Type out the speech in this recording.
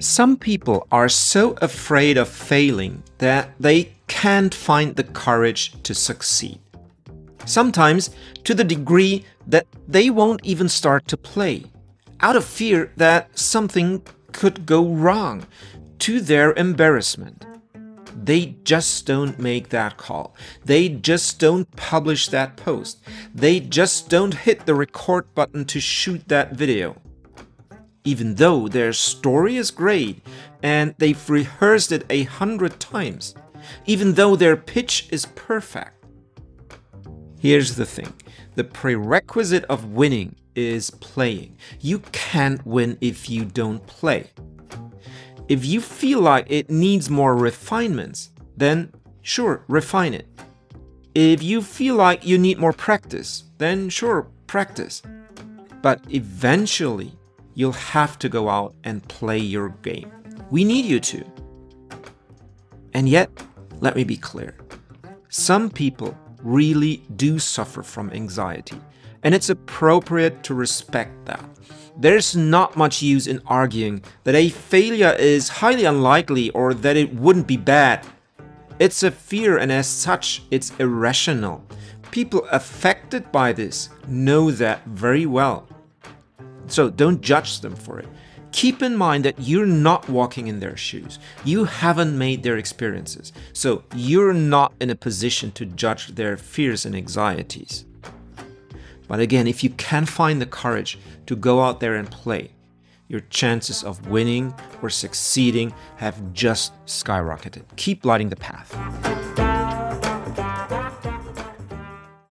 Some people are so afraid of failing that they can't find the courage to succeed. Sometimes to the degree that they won't even start to play, out of fear that something could go wrong, to their embarrassment. They just don't make that call. They just don't publish that post. They just don't hit the record button to shoot that video. Even though their story is great and they've rehearsed it a hundred times, even though their pitch is perfect. Here's the thing the prerequisite of winning is playing. You can't win if you don't play. If you feel like it needs more refinements, then sure, refine it. If you feel like you need more practice, then sure, practice. But eventually, you'll have to go out and play your game. We need you to. And yet, let me be clear some people really do suffer from anxiety, and it's appropriate to respect that there's not much use in arguing that a failure is highly unlikely or that it wouldn't be bad. It's a fear, and as such, it's irrational. People affected by this know that very well. So don't judge them for it. Keep in mind that you're not walking in their shoes. You haven't made their experiences. So you're not in a position to judge their fears and anxieties. But again, if you can find the courage to go out there and play, your chances of winning or succeeding have just skyrocketed. Keep lighting the path.